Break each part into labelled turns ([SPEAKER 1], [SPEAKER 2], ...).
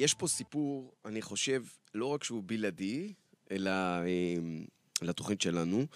[SPEAKER 1] יש פה סיפור, אני חושב, לא רק שהוא בלעדי, אלא אה, לתוכנית שלנו,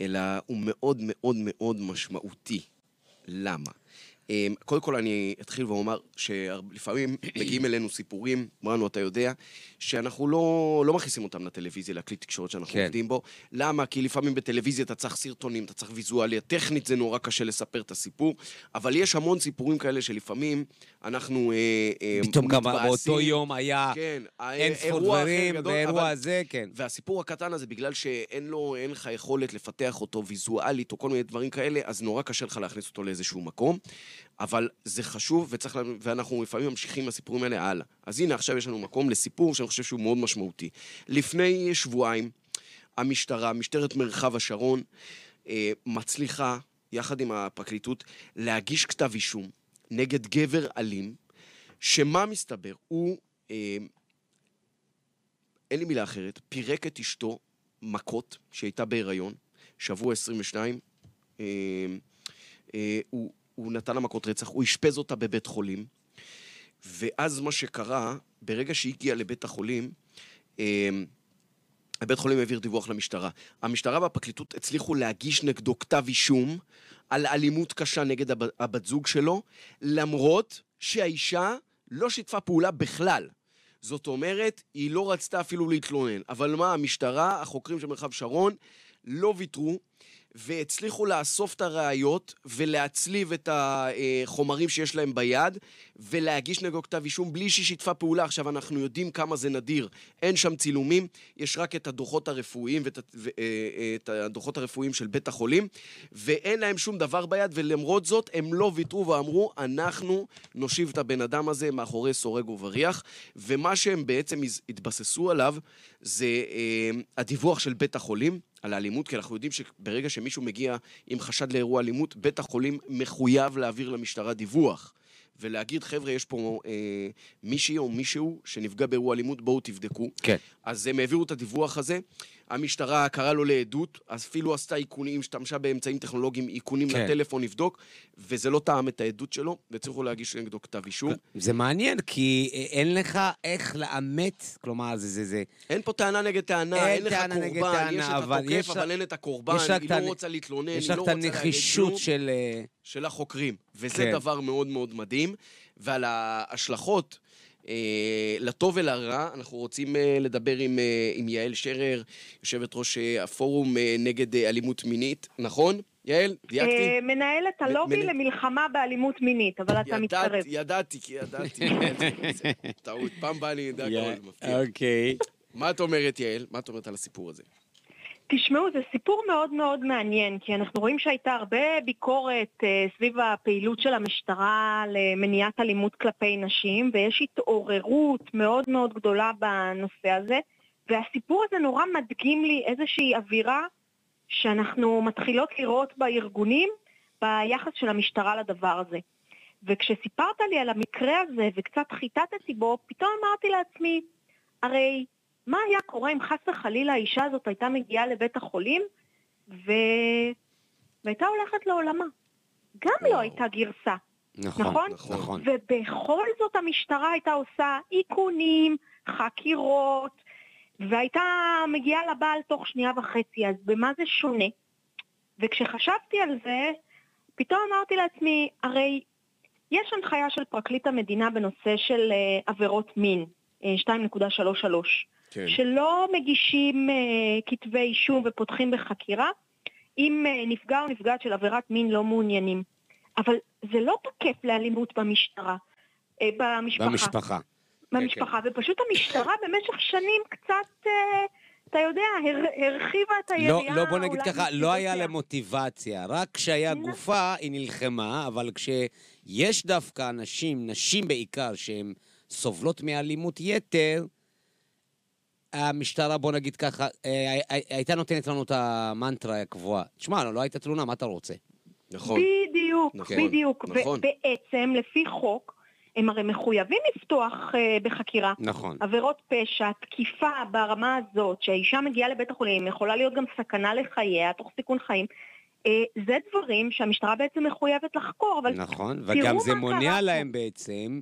[SPEAKER 1] אלא הוא מאוד מאוד מאוד משמעותי. למה? אה, קודם כל אני אתחיל ואומר שלפעמים מגיעים אלינו סיפורים, אמרנו, אתה יודע, שאנחנו לא, לא מכניסים אותם לטלוויזיה, לכלי תקשורת שאנחנו
[SPEAKER 2] כן.
[SPEAKER 1] עובדים בו. למה? כי לפעמים בטלוויזיה אתה צריך סרטונים, אתה צריך ויזואליה, טכנית זה נורא קשה לספר את הסיפור, אבל יש המון סיפורים כאלה שלפעמים אנחנו אה, אה,
[SPEAKER 2] פתאום גם
[SPEAKER 1] מתבאסים.
[SPEAKER 2] באותו יום היה
[SPEAKER 1] כן,
[SPEAKER 2] אין ספור דברים,
[SPEAKER 1] אבל-
[SPEAKER 2] הזה, כן.
[SPEAKER 1] והסיפור הקטן הזה, בגלל שאין לו, אין לך יכולת לפתח אותו ויזואלית או כל מיני דברים כאלה, אז נורא קשה לך להכניס אותו לאיזשהו מקום. אבל זה חשוב, וצריך, ואנחנו לפעמים ממשיכים עם הסיפורים האלה הלאה. אז הנה, עכשיו יש לנו מקום לסיפור שאני חושב שהוא מאוד משמעותי. לפני שבועיים, המשטרה, משטרת מרחב השרון, אה, מצליחה, יחד עם הפרקליטות, להגיש כתב אישום נגד גבר אלים, שמה מסתבר? הוא אה, אין לי מילה אחרת, פירק את אשתו מכות, שהייתה בהיריון, שבוע 22. אה, אה, הוא, הוא נתן לה מכות רצח, הוא אשפז אותה בבית חולים, ואז מה שקרה, ברגע שהיא הגיעה לבית החולים, אה, הבית חולים העביר דיווח למשטרה. המשטרה והפרקליטות הצליחו להגיש נגדו כתב אישום על אלימות קשה נגד הב- הבת זוג שלו, למרות שהאישה לא שיתפה פעולה בכלל. זאת אומרת, היא לא רצתה אפילו להתלונן. אבל מה, המשטרה, החוקרים של מרחב שרון, לא ויתרו, והצליחו לאסוף את הראיות ולהצליב את החומרים שיש להם ביד, ולהגיש נגדו כתב אישום בלי שהיא שיתפה פעולה. עכשיו, אנחנו יודעים כמה זה נדיר. אין שם צילומים, יש רק את הדוחות הרפואיים ואת ו- אה, את הדוחות הרפואיים של בית החולים, ואין להם שום דבר ביד, ולמרות זאת, הם לא ויתרו ואמרו, אנחנו נושיב את הבן אדם הזה מאחורי סורג ובריח, ומה שהם בעצם התבססו עליו זה אה, הדיווח של בית החולים. על האלימות, כי אנחנו יודעים שברגע שמישהו מגיע עם חשד לאירוע אלימות, בית החולים מחויב להעביר למשטרה דיווח. ולהגיד, חבר'ה, יש פה אה, מישהי או מישהו שנפגע באירוע אלימות, בואו תבדקו.
[SPEAKER 2] כן.
[SPEAKER 1] אז הם העבירו את הדיווח הזה, המשטרה קראה לו לעדות, אפילו עשתה איכונים, השתמשה באמצעים טכנולוגיים, איכונים
[SPEAKER 2] כן.
[SPEAKER 1] לטלפון לבדוק, וזה לא טעם את העדות שלו, והצליחו להגיש נגדו כתב אישום.
[SPEAKER 2] זה מעניין, כי אין לך איך לאמת, כלומר, זה, זה, זה...
[SPEAKER 1] אין פה טענה נגד טענה,
[SPEAKER 2] אין
[SPEAKER 1] אין לך
[SPEAKER 2] טענה נגד
[SPEAKER 1] קורבן,
[SPEAKER 2] טענה,
[SPEAKER 1] יש את
[SPEAKER 2] אבל
[SPEAKER 1] התוקף,
[SPEAKER 2] יש
[SPEAKER 1] אבל אין את הקורבן,
[SPEAKER 2] יש לה
[SPEAKER 1] היא
[SPEAKER 2] את ה-
[SPEAKER 1] לא רוצה להתלונן, היא
[SPEAKER 2] יש
[SPEAKER 1] לא
[SPEAKER 2] לך
[SPEAKER 1] רוצה
[SPEAKER 2] את
[SPEAKER 1] להגיד
[SPEAKER 2] הנחישות
[SPEAKER 1] כלום.
[SPEAKER 2] של... אה,
[SPEAKER 1] של החוקרים, וזה
[SPEAKER 2] כן.
[SPEAKER 1] דבר מאוד מאוד מדהים, ועל ההשלכות לטוב ולרע, אנחנו רוצים אה, לדבר עם, אה, עם יעל שרר, יושבת ראש אה, הפורום אה, נגד אה, אלימות מינית, נכון? יעל, דייקתי?
[SPEAKER 3] אה, מנהלת הלובי
[SPEAKER 1] מנ-
[SPEAKER 3] למלחמה באלימות מינית, אבל אתה מצטרף.
[SPEAKER 1] ידעתי, כי ידעתי. טעות, פעם באה לי אדע זה מפתיע.
[SPEAKER 2] אוקיי.
[SPEAKER 1] מה את אומרת, יעל? מה את אומרת על הסיפור הזה?
[SPEAKER 3] תשמעו, זה סיפור מאוד מאוד מעניין, כי אנחנו רואים שהייתה הרבה ביקורת אה, סביב הפעילות של המשטרה למניעת אלימות כלפי נשים, ויש התעוררות מאוד מאוד גדולה בנושא הזה, והסיפור הזה נורא מדגים לי איזושהי אווירה שאנחנו מתחילות לראות בארגונים ביחס של המשטרה לדבר הזה. וכשסיפרת לי על המקרה הזה וקצת חיטטתי בו, פתאום אמרתי לעצמי, הרי מה היה קורה אם חס וחלילה האישה הזאת הייתה מגיעה לבית החולים ו... והייתה הולכת לעולמה? גם. לא הייתה גרסה,
[SPEAKER 2] נכון,
[SPEAKER 3] נכון?
[SPEAKER 1] נכון.
[SPEAKER 2] נכון.
[SPEAKER 3] ובכל זאת המשטרה הייתה עושה איכונים, חקירות, והייתה מגיעה לבעל תוך שנייה וחצי, אז במה זה שונה? וכשחשבתי על זה, פתאום אמרתי לעצמי, הרי יש הנחיה של פרקליט המדינה בנושא של אה, עבירות מין, אה, 2.33,
[SPEAKER 1] כן.
[SPEAKER 3] שלא מגישים אה, כתבי אישום ופותחים בחקירה אם אה, נפגע או נפגעת של עבירת מין לא מעוניינים. אבל זה לא תקף לאלימות במשטרה, אה, במשפחה.
[SPEAKER 2] במשפחה.
[SPEAKER 3] במשפחה, ופשוט המשטרה במשך שנים קצת, אתה יודע, הר, הרחיבה את
[SPEAKER 2] לא,
[SPEAKER 3] היריעה.
[SPEAKER 2] לא, בוא נגיד ככה, לא היה. לה מוטיבציה. רק כשהיה
[SPEAKER 3] נכון.
[SPEAKER 2] גופה, היא נלחמה, אבל כשיש דווקא אנשים, נשים בעיקר, שהן סובלות מאלימות יתר, המשטרה, בוא נגיד ככה, אה, הי- הייתה נותנת לנו את המנטרה הקבועה. תשמע, לא הייתה תלונה, מה אתה רוצה?
[SPEAKER 1] נכון.
[SPEAKER 3] בדיוק,
[SPEAKER 1] נכון,
[SPEAKER 3] בדיוק.
[SPEAKER 1] נכון.
[SPEAKER 3] ובעצם, לפי חוק, הם הרי מחויבים לפתוח אה, בחקירה.
[SPEAKER 2] נכון.
[SPEAKER 3] עבירות פשע, תקיפה ברמה הזאת, שהאישה מגיעה לבית החולים, יכולה להיות גם סכנה לחייה, תוך סיכון חיים. אה, זה דברים שהמשטרה בעצם מחויבת לחקור, אבל
[SPEAKER 2] נכון,
[SPEAKER 3] תראו
[SPEAKER 2] וגם זה מונע. להם בעצם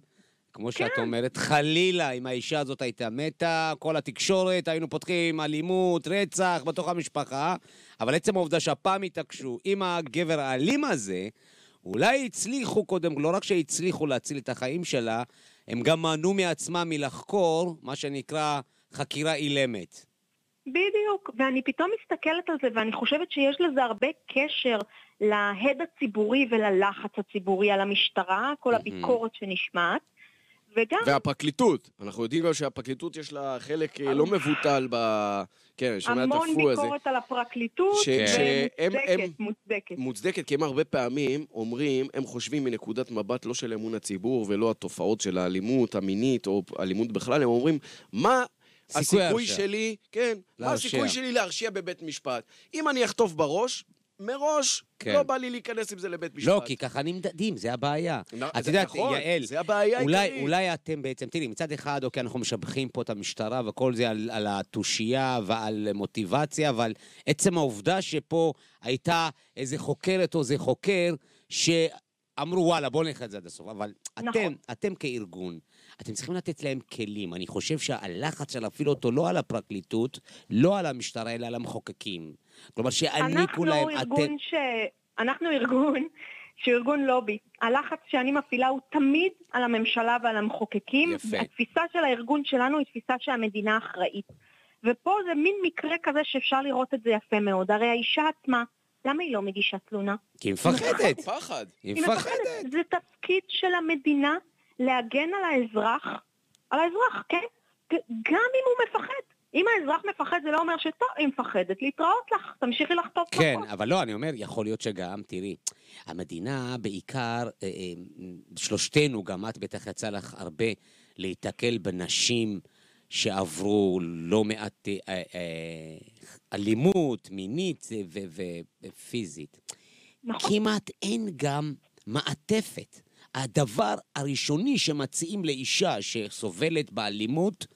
[SPEAKER 2] כמו שאת אומרת, חלילה, אם האישה הזאת הייתה מתה, כל התקשורת, היינו פותחים אלימות, רצח בתוך המשפחה, אבל עצם העובדה שהפעם התעקשו עם הגבר האלים הזה, אולי הצליחו קודם, לא רק שהצליחו להציל את החיים שלה, הם גם מנעו מעצמם מלחקור, מה שנקרא חקירה אילמת.
[SPEAKER 3] בדיוק, ואני פתאום מסתכלת על זה ואני חושבת שיש לזה הרבה קשר להד הציבורי וללחץ הציבורי על המשטרה, כל הביקורת שנשמעת. וגם...
[SPEAKER 1] והפרקליטות, אנחנו יודעים גם שהפרקליטות יש לה חלק אה, לא מבוטל ב... כן, שומע את הפו הזה.
[SPEAKER 3] המון ביקורת על הפרקליטות,
[SPEAKER 1] ש- שהם-
[SPEAKER 3] ומוצדקת,
[SPEAKER 1] הם-
[SPEAKER 3] מוצדקת.
[SPEAKER 1] מוצדקת, כי הם הרבה פעמים אומרים, הם חושבים מנקודת מבט לא של אמון הציבור ולא התופעות של האלימות המינית או אלימות בכלל, הם אומרים, מה
[SPEAKER 2] סיכוי
[SPEAKER 1] הסיכוי. שלי, כן, מה. הסיכוי שלי להרשיע בבית משפט? אם אני אחטוף בראש, מראש,
[SPEAKER 2] כן.
[SPEAKER 1] לא בא לי להיכנס עם זה לבית משפט.
[SPEAKER 2] לא, כי ככה נמדדים, זה הבעיה.
[SPEAKER 1] נ-
[SPEAKER 2] את
[SPEAKER 1] זה
[SPEAKER 2] יודעת,
[SPEAKER 1] נכון,
[SPEAKER 2] יעל,
[SPEAKER 1] זה הבעיה
[SPEAKER 2] אולי. אולי אתם בעצם, תראי, מצד אחד, אוקיי, אנחנו משבחים פה את המשטרה וכל זה על, על התושייה ועל מוטיבציה, אבל עצם העובדה שפה הייתה איזה חוקרת או איזה חוקר שאמרו, וואלה, בואו נלך את זה עד הסוף. אבל
[SPEAKER 3] נכון.
[SPEAKER 2] אתם, אתם כארגון, אתם צריכים לתת להם כלים. אני חושב שהלחץ של להפעיל אותו לא על הפרקליטות, לא על המשטרה, אלא על המחוקקים. כלומר, שיעניקו להם...
[SPEAKER 3] ארגון. ש... אנחנו ארגון שהוא ארגון לובי. הלחץ שאני מפעילה הוא תמיד על הממשלה ועל המחוקקים.
[SPEAKER 2] יפה.
[SPEAKER 3] התפיסה של הארגון שלנו היא תפיסה שהמדינה אחראית. ופה זה מין מקרה כזה שאפשר לראות את זה יפה מאוד. הרי האישה עצמה, למה היא לא מגישה תלונה?
[SPEAKER 2] כי היא מפחדת.
[SPEAKER 1] פחד.
[SPEAKER 2] היא מפחדת.
[SPEAKER 3] זה תפקיד של המדינה להגן על האזרח, על האזרח, כן? גם אם הוא מפחד. אם האזרח מפחד זה לא אומר שטוב, היא מפחדת להתראות לך, תמשיכי לחטוף
[SPEAKER 2] כן,
[SPEAKER 3] מכות.
[SPEAKER 2] אבל לא, אני אומר, יכול להיות שגם, תראי, המדינה בעיקר, אה, אה, שלושתנו, גם את בטח יצא לך הרבה להיתקל בנשים שעברו לא מעט אה, אלימות מינית ופיזית.
[SPEAKER 3] נכון.
[SPEAKER 2] כמעט אין גם מעטפת. הדבר הראשוני שמציעים לאישה שסובלת באלימות,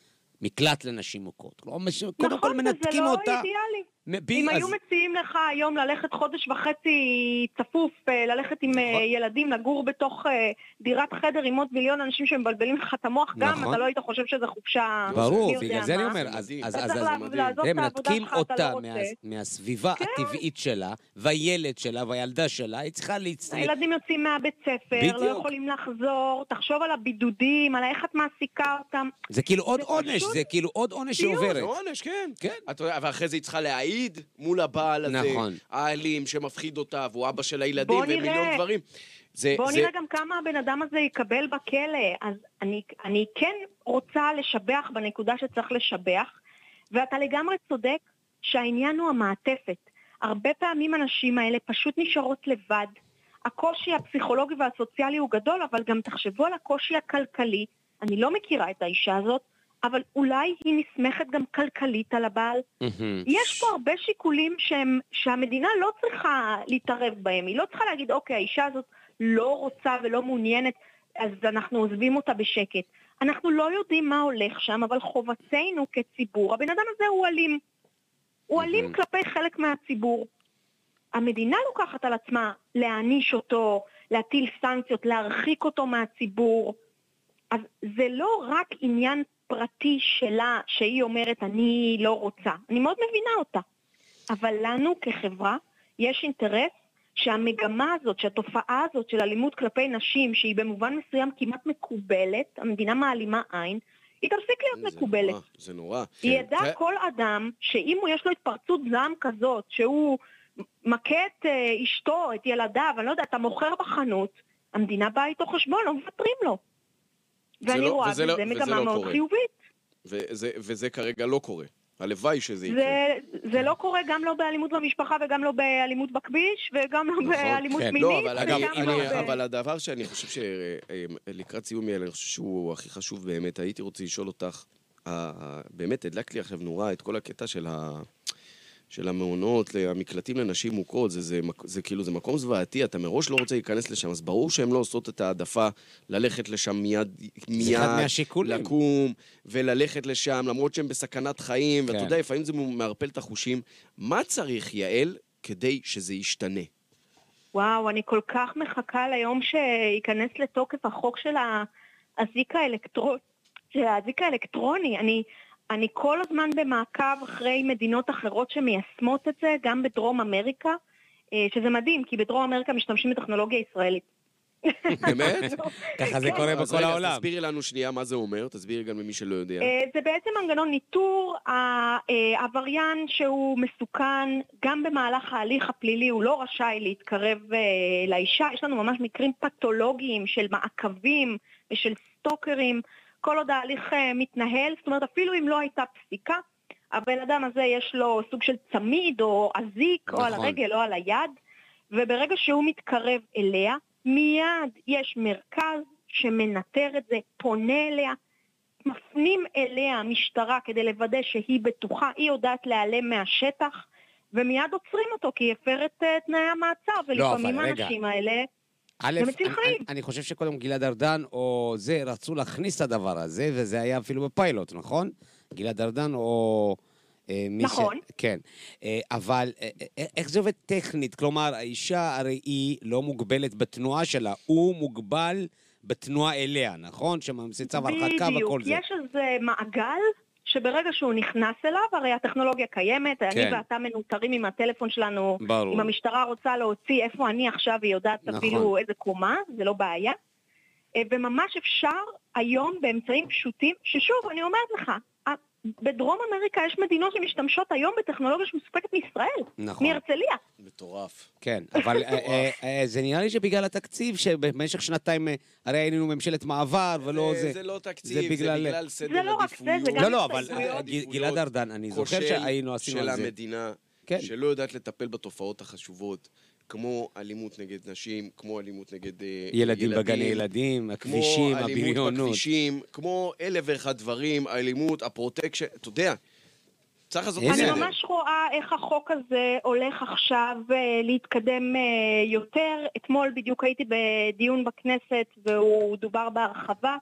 [SPEAKER 2] מקלט לנשים מוכות. ש- קודם כל
[SPEAKER 3] נכון,
[SPEAKER 2] מנתקים
[SPEAKER 3] וזה לא
[SPEAKER 2] אותה.
[SPEAKER 3] אידיאלי.
[SPEAKER 2] מ- ב-
[SPEAKER 3] אם
[SPEAKER 2] אז-
[SPEAKER 3] היו מציעים לך היום ללכת חודש וחצי צפוף, אה, ללכת עם אה,
[SPEAKER 2] נכון.
[SPEAKER 3] ילדים, לגור בתוך אה, דירת חדר עם עוד מיליון אנשים שמבלבלים לך את המוח, גם
[SPEAKER 2] נכון.
[SPEAKER 3] אתה לא היית חושב שזו חופשה...
[SPEAKER 2] ברור, בגלל זה אני. אומר, אז. אז- אז- אז- הם
[SPEAKER 3] את העבודה
[SPEAKER 2] מנתקים
[SPEAKER 3] שלך, אתה
[SPEAKER 2] אותה
[SPEAKER 3] לא רוצה.
[SPEAKER 2] מה- מהסביבה
[SPEAKER 3] כן.
[SPEAKER 2] הטבעית שלה, והילד שלה והילדה שלה, היא צריכה להצטרף.
[SPEAKER 3] הילדים יוצאים מהבית ספר,
[SPEAKER 2] בדיוק.
[SPEAKER 3] לא יכולים לחזור, תחשוב על הבידודים, על איך את מעסיקה אותם.
[SPEAKER 2] זה כאילו עוד עונש, זה כאילו עוד עונש. שעוברת.
[SPEAKER 1] זה עונש, כן.
[SPEAKER 2] כן.
[SPEAKER 1] ואחרי זה היא צריכה להעיד מול הבעל הזה,
[SPEAKER 2] נכון.
[SPEAKER 1] האלים שמפחיד אותה, והוא אבא של הילדים,
[SPEAKER 3] בוא
[SPEAKER 1] ומיליון
[SPEAKER 3] נראה.
[SPEAKER 1] דברים. זה,
[SPEAKER 3] בואו
[SPEAKER 1] זה,
[SPEAKER 3] נראה גם כמה הבן אדם הזה יקבל בכלא. אז אני, אני כן רוצה לשבח בנקודה שצריך לשבח, ואתה לגמרי צודק שהעניין הוא המעטפת. הרבה פעמים הנשים האלה פשוט נשארות לבד. הקושי הפסיכולוגי והסוציאלי הוא גדול, אבל גם תחשבו על הקושי הכלכלי. אני לא מכירה את האישה הזאת, אבל אולי היא נסמכת גם כלכלית על הבעל. יש פה הרבה שיקולים שהם, שהמדינה לא צריכה להתערב בהם. היא לא צריכה להגיד, אוקיי, האישה הזאת לא רוצה ולא מעוניינת, אז אנחנו עוזבים אותה בשקט. אנחנו לא יודעים מה הולך שם, אבל חובתנו כציבור, הבן אדם הזה הוא אלים. הוא אלים. כלפי חלק מהציבור. המדינה לוקחת על עצמה להעניש אותו, להטיל סנקציות, להרחיק אותו מהציבור. אז זה לא רק עניין פרטי שלה, שהיא אומרת, אני לא רוצה. אני מאוד מבינה אותה. אבל לנו כחברה יש אינטרס שהמגמה הזאת, שהתופעה הזאת של אלימות כלפי נשים, שהיא במובן מסוים כמעט מקובלת, המדינה מעלימה עין, היא תפסיק להיות
[SPEAKER 1] זה
[SPEAKER 3] מקובלת.
[SPEAKER 1] נורא, זה נורא.
[SPEAKER 3] ידע
[SPEAKER 1] זה-
[SPEAKER 3] כל אדם שאם יש לו התפרצות זעם כזאת, שהוא מכה את אה, אשתו, את ילדיו, אני לא יודע, אתה מוכר בחנות, המדינה באה איתו חשבון, לא מוותרים לו. ואני
[SPEAKER 1] לא-
[SPEAKER 3] רואה
[SPEAKER 1] לא-
[SPEAKER 3] בזה
[SPEAKER 1] וזה
[SPEAKER 3] מגמה
[SPEAKER 1] לא
[SPEAKER 3] מאוד
[SPEAKER 1] קורה.
[SPEAKER 3] חיובית.
[SPEAKER 1] וזה, וזה כרגע לא קורה. הלוואי שזה יקרה.
[SPEAKER 3] זה, זה לא קורה גם לא באלימות במשפחה וגם לא באלימות בכביש וגם לא
[SPEAKER 1] נכון,
[SPEAKER 3] באלימות
[SPEAKER 2] כן.
[SPEAKER 3] מינית.
[SPEAKER 1] לא, אבל,
[SPEAKER 2] אגב,
[SPEAKER 1] אני,
[SPEAKER 3] לא ב-
[SPEAKER 1] אבל הדבר שאני חושב שלקראת סיום יעל, אני חושב שהוא הכי חשוב באמת, הייתי רוצה לשאול אותך, באמת הדלקת לי עכשיו נורא את כל הקטע של, ה, של המעונות, המקלטים לנשים מוכות, זה, זה, מק- זה כאילו, זה מקום זוועתי, אתה מראש לא רוצה להיכנס לשם, אז ברור שהן לא עושות את העדפה ללכת לשם מיד, מיד,
[SPEAKER 2] אחד מהשיקולים.
[SPEAKER 1] לקום וללכת לשם, למרות שהן בסכנת חיים, ואתה
[SPEAKER 2] כן.
[SPEAKER 1] יודע, לפעמים זה מערפל את החושים. מה צריך, יעל, כדי שזה ישתנה?
[SPEAKER 3] וואו, אני כל כך מחכה ליום שייכנס לתוקף החוק של האזיק האלקטרוני, האזיק האלקטרוני, אני, אני כל הזמן במעקב אחרי מדינות אחרות שמיישמות את זה, גם בדרום אמריקה, אה, שזה מדהים, כי בדרום אמריקה משתמשים בטכנולוגיה ישראלית.
[SPEAKER 1] באמת?
[SPEAKER 2] ככה זה
[SPEAKER 3] כן.
[SPEAKER 2] קורה
[SPEAKER 1] אז
[SPEAKER 2] בכל העולם.
[SPEAKER 1] תסבירי לנו שנייה מה זה אומר, תסבירי גם למי שלא יודע.
[SPEAKER 3] אה, זה בעצם מנגנון ניטור, העבריין שהוא מסוכן, גם במהלך ההליך הפלילי הוא לא רשאי להתקרב אה, לאישה, יש לנו ממש מקרים פתולוגיים של מעקבים ושל סטוקרים, כל עוד ההליך אה, מתנהל, זאת אומרת אפילו אם לא הייתה פסיקה, הבן אדם הזה יש לו סוג של צמיד או אזיק או על
[SPEAKER 2] נכון.
[SPEAKER 3] הרגל או על היד, וברגע שהוא מתקרב אליה, מיד יש מרכז שמנטר את זה, פונה אליה, מפנים אליה המשטרה כדי לוודא שהיא בטוחה, היא יודעת להיעלם מהשטח, ומיד עוצרים אותו כי הפר את אה, תנאי המעצר, ולפעמים
[SPEAKER 2] אבל רגע.
[SPEAKER 3] האנשים האלה...
[SPEAKER 2] א', אני-. אני- חושב שקודם גלעד ארדן או זה, רצו להכניס את הדבר הזה, וזה היה אפילו בפיילוט, נכון? גלעד ארדן או... אה, מי
[SPEAKER 3] נכון.
[SPEAKER 2] ש... כן. אה, אבל אה, אה, איך זה עובד טכנית? כלומר, האישה הרי היא לא מוגבלת בתנועה שלה, הוא מוגבל בתנועה אליה, נכון? שממציא צו הרחקה
[SPEAKER 3] בדיוק,
[SPEAKER 2] וכל זה.
[SPEAKER 3] יש איזה מעגל שברגע שהוא נכנס אליו, הרי הטכנולוגיה קיימת,
[SPEAKER 2] כן.
[SPEAKER 3] אני ואתה מנוטרים עם הטלפון שלנו,
[SPEAKER 2] ברור.
[SPEAKER 3] אם המשטרה רוצה להוציא איפה אני עכשיו, היא יודעת
[SPEAKER 2] נכון.
[SPEAKER 3] אפילו איזה קומה, זה לא בעיה. אה, וממש אפשר היום באמצעים פשוטים, ששוב, אני אומרת לך, בדרום אמריקה יש מדינות שמשתמשות היום בטכנולוגיה שמסופקת מישראל,
[SPEAKER 2] נכון.
[SPEAKER 3] מהרצליה.
[SPEAKER 1] מטורף.
[SPEAKER 2] כן, אבל אה, אה, אה, זה נראה לי שבגלל התקציב, שבמשך שנתיים, הרי היינו ממשלת מעבר ולא
[SPEAKER 1] זה-
[SPEAKER 2] זה.
[SPEAKER 1] לא תקציב,
[SPEAKER 2] זה בגלל-
[SPEAKER 1] סדר
[SPEAKER 3] זה לא רק זה,
[SPEAKER 1] עדיפויות.
[SPEAKER 3] זה גם
[SPEAKER 2] לא, לא, אבל גלעד ארדן, אני זוכר שהיינו עשינו
[SPEAKER 1] של
[SPEAKER 2] על זה.
[SPEAKER 1] המדינה,
[SPEAKER 2] כן.
[SPEAKER 1] שלא יודעת לטפל בתופעות החשובות, כמו אלימות נגד נשים, כמו אלימות נגד אה,
[SPEAKER 2] ילדים בגני ילדים, הכבישים,
[SPEAKER 1] כמו אלימות
[SPEAKER 2] הבריונות.
[SPEAKER 1] בכבישים, כמו אלף ואחד דברים, האלימות, הפרוטקשן, אתה יודע, צריך לעשות
[SPEAKER 2] איזה-
[SPEAKER 3] אני
[SPEAKER 1] בסדר.
[SPEAKER 3] ממש רואה איך החוק הזה הולך עכשיו אה, להתקדם אה, יותר. אתמול בדיוק הייתי בדיון בכנסת והוא דובר בהרחבה.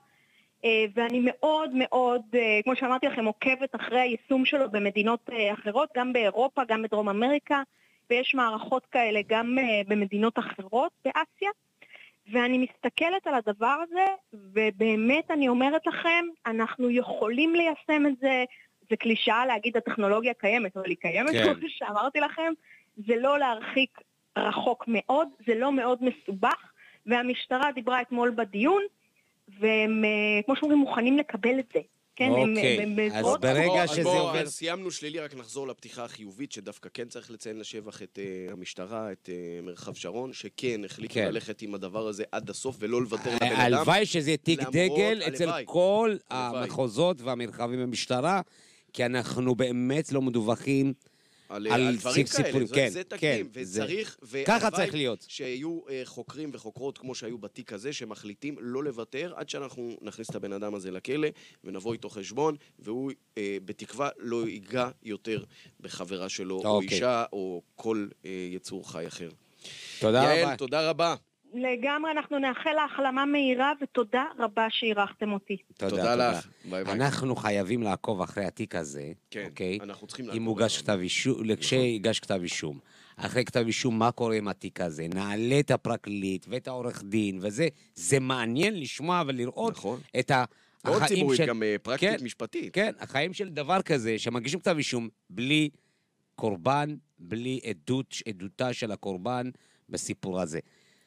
[SPEAKER 3] ואני מאוד מאוד, כמו שאמרתי לכם, עוקבת אחרי היישום שלו במדינות אחרות, גם באירופה, גם בדרום אמריקה, ויש מערכות כאלה גם אה, במדינות אחרות באסיה. ואני מסתכלת על הדבר הזה, ובאמת אני אומרת לכם, אנחנו יכולים ליישם את זה, זה קלישאה להגיד הטכנולוגיה קיימת, אבל היא קיימת,
[SPEAKER 2] כן.
[SPEAKER 3] כמו שאמרתי לכם, זה לא להרחיק רחוק מאוד, זה לא מאוד מסובך, והמשטרה דיברה אתמול בדיון, והם, אה, כמו שאומרים, מוכנים לקבל את זה. כן, הם-
[SPEAKER 2] אוקיי,
[SPEAKER 3] הם
[SPEAKER 2] אז
[SPEAKER 3] בזרועות
[SPEAKER 2] ברגע.
[SPEAKER 1] אז
[SPEAKER 2] שזה
[SPEAKER 1] בוא,
[SPEAKER 2] עובר-
[SPEAKER 1] אז סיימנו שלילי, רק נחזור לפתיחה החיובית, שדווקא כן צריך לציין לשבח את uh, המשטרה, את uh, מרחב שרון, שכן החליטו
[SPEAKER 2] כן.
[SPEAKER 1] ללכת עם הדבר הזה עד הסוף ולא לוותר לבן אדם.
[SPEAKER 2] הלוואי שזה יהיה תיק דגל אצל
[SPEAKER 1] הלוואי.
[SPEAKER 2] כל
[SPEAKER 1] הלוואי.
[SPEAKER 2] המחוזות והמרחבים במשטרה, כי אנחנו באמת לא מדווחים.
[SPEAKER 1] על,
[SPEAKER 2] על
[SPEAKER 1] על דברים
[SPEAKER 2] סיפ-
[SPEAKER 1] כאלה,
[SPEAKER 2] כן,
[SPEAKER 1] זה, זה
[SPEAKER 2] כן,
[SPEAKER 1] תקדים,
[SPEAKER 2] זה-
[SPEAKER 1] וצריך,
[SPEAKER 2] ככה
[SPEAKER 1] והלוואי
[SPEAKER 2] צריך להיות.
[SPEAKER 1] שיהיו uh, חוקרים וחוקרות כמו שהיו בתיק הזה, שמחליטים לא לוותר עד שאנחנו נכניס את הבן אדם הזה לכלא ונבוא איתו חשבון, והוא uh, בתקווה לא ייגע יותר בחברה שלו, או
[SPEAKER 2] אוקיי.
[SPEAKER 1] אישה, או כל uh, יצור חי אחר.
[SPEAKER 2] תודה
[SPEAKER 1] יעל,
[SPEAKER 2] רבה.
[SPEAKER 1] תודה רבה.
[SPEAKER 3] לגמרי, אנחנו נאחל לה החלמה מהירה, ותודה רבה שאירחתם אותי.
[SPEAKER 1] תודה לך. ביי ביי.
[SPEAKER 2] אנחנו חייבים לעקוב אחרי התיק הזה,
[SPEAKER 1] כן,
[SPEAKER 2] אוקיי?
[SPEAKER 1] אנחנו צריכים
[SPEAKER 2] אם
[SPEAKER 1] לעקוב
[SPEAKER 2] הוגש
[SPEAKER 1] אחריו.
[SPEAKER 2] כתב אישום, כשיוגש כתב אישום. אחרי כתב אישום, מה קורה עם התיק הזה? נעלה את הפרקליט ואת העורך דין, וזה זה מעניין לשמוע ולראות
[SPEAKER 1] נכון.
[SPEAKER 2] את ה...
[SPEAKER 1] מאוד
[SPEAKER 2] החיים
[SPEAKER 1] ציבורית,
[SPEAKER 2] של-
[SPEAKER 1] גם אה, פרקטית
[SPEAKER 2] כן,
[SPEAKER 1] משפטית.
[SPEAKER 2] כן, החיים של דבר כזה, שמגישים כתב אישום בלי קורבן, בלי עדות, עדותה של הקורבן בסיפור הזה.